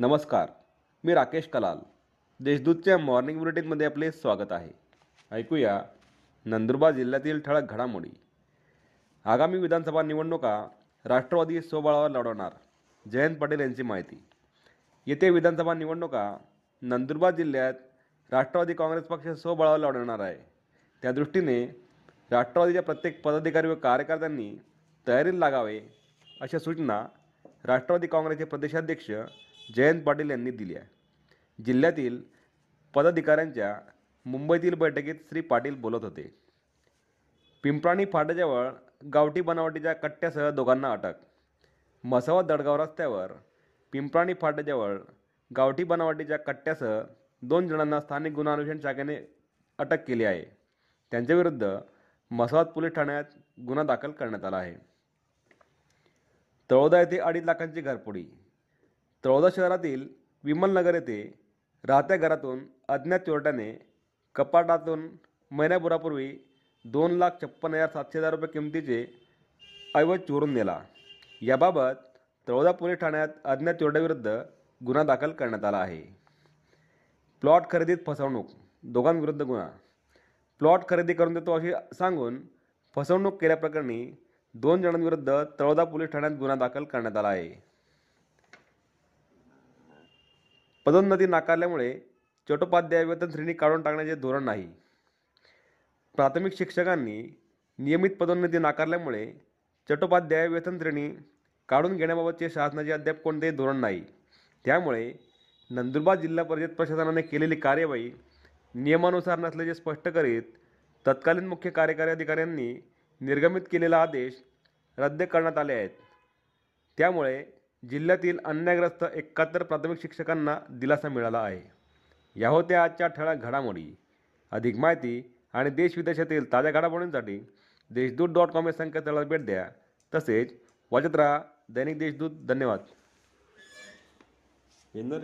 नमस्कार मी राकेश कलाल. देशदूतच्या मॉर्निंग बुलेटिनमध्ये आपले स्वागत आहे. ऐकूया नंदुरबार जिल्ह्यातील ठळक घडामोडी. आगामी विधानसभा निवडणुका राष्ट्रवादी स्वबळावर लढवणार जयंत पाटील यांची माहिती. येथे विधानसभा निवडणुका नंदुरबार जिल्ह्यात राष्ट्रवादी काँग्रेस पक्ष स्वबळावर लढवणार आहे. त्या दृष्टीने राष्ट्रवादीच्या प्रत्येक पदाधिकारी व कार्यकर्त्यांनी तयारीला लागावे अशा सूचना राष्ट्रवादी काँग्रेसचे प्रदेशाध्यक्ष जयंत पाटील यांनी दिल्या जिल्ह्यातील पदाधिकाऱ्यांच्या मुंबईतील बैठकीत श्री पाटील बोलत होते. पिंपराणी फाट्याजवळ गावठी बनावटीच्या कट्ट्यासह दोघांना अटक. मसावा दडगाव रस्त्यावर पिंपराणी फाट्याजवळ गावठी बनावटीच्या कट्ट्यासह दोन जणांना स्थानिक गुन्हा अन्वेषण शाखेने अटक केली आहे. त्यांच्याविरुद्ध मसावत पोलीस ठाण्यात गुन्हा दाखल करण्यात आला आहे. तळोदा येथे अडीच लाखांची घरपुडी तळोदा शहरातील विमलनगर येथे राहत्या घरातून अज्ञात चोरट्याने कपाटातून महिन्याभरापूर्वी दोन लाख छप्पन हजार सातशे हजार रुपये किमतीचे ऐवज चोरून नेला. याबाबत तळोदा पोलीस ठाण्यात अज्ञात चोरट्याविरुद्ध गुन्हा दाखल करण्यात आला आहे. प्लॉट खरेदीत फसवणूक दोघांविरुद्ध गुन्हा. प्लॉट खरेदी करून देतो अशी सांगून फसवणूक केल्याप्रकरणी दोन जणांविरुद्ध तळोदा पोलीस ठाण्यात गुन्हा दाखल करण्यात आला आहे. पदोन्नती नाकारल्यामुळे चटोपाध्याय वेतन श्रेणी काढून टाकण्याचे धोरण नाही. प्राथमिक शिक्षकांनी नियमित पदोन्नती नाकारल्यामुळे चटोपाध्याय वेतन श्रेणी काढून घेण्याबाबतचे शासनाचे अद्याप कोणतेही धोरण नाही. त्यामुळे नंदुरबार जिल्हा परिषद प्रशासनाने केलेली कार्यवाही नियमानुसार नसल्याचे स्पष्ट करीत तत्कालीन मुख्य कार्यकारी अधिकाऱ्यांनी निर्गमित केलेला आदेश रद्द करण्यात आले आहेत. त्यामुळे जिल्ह्यातील अन्यायग्रस्त एकाहत्तर प्राथमिक शिक्षकांना दिलासा मिळाला आहे. या होत्या आजच्या ठळक घडामोडी. अधिक माहिती आणि देशविदेशातील ताज्या घडामोडींसाठी देशदूत डॉट कॉम या संकेतस्थळाला भेट द्या. तसेच वाचत राहा दैनिक देशदूत. धन्यवाद. येणार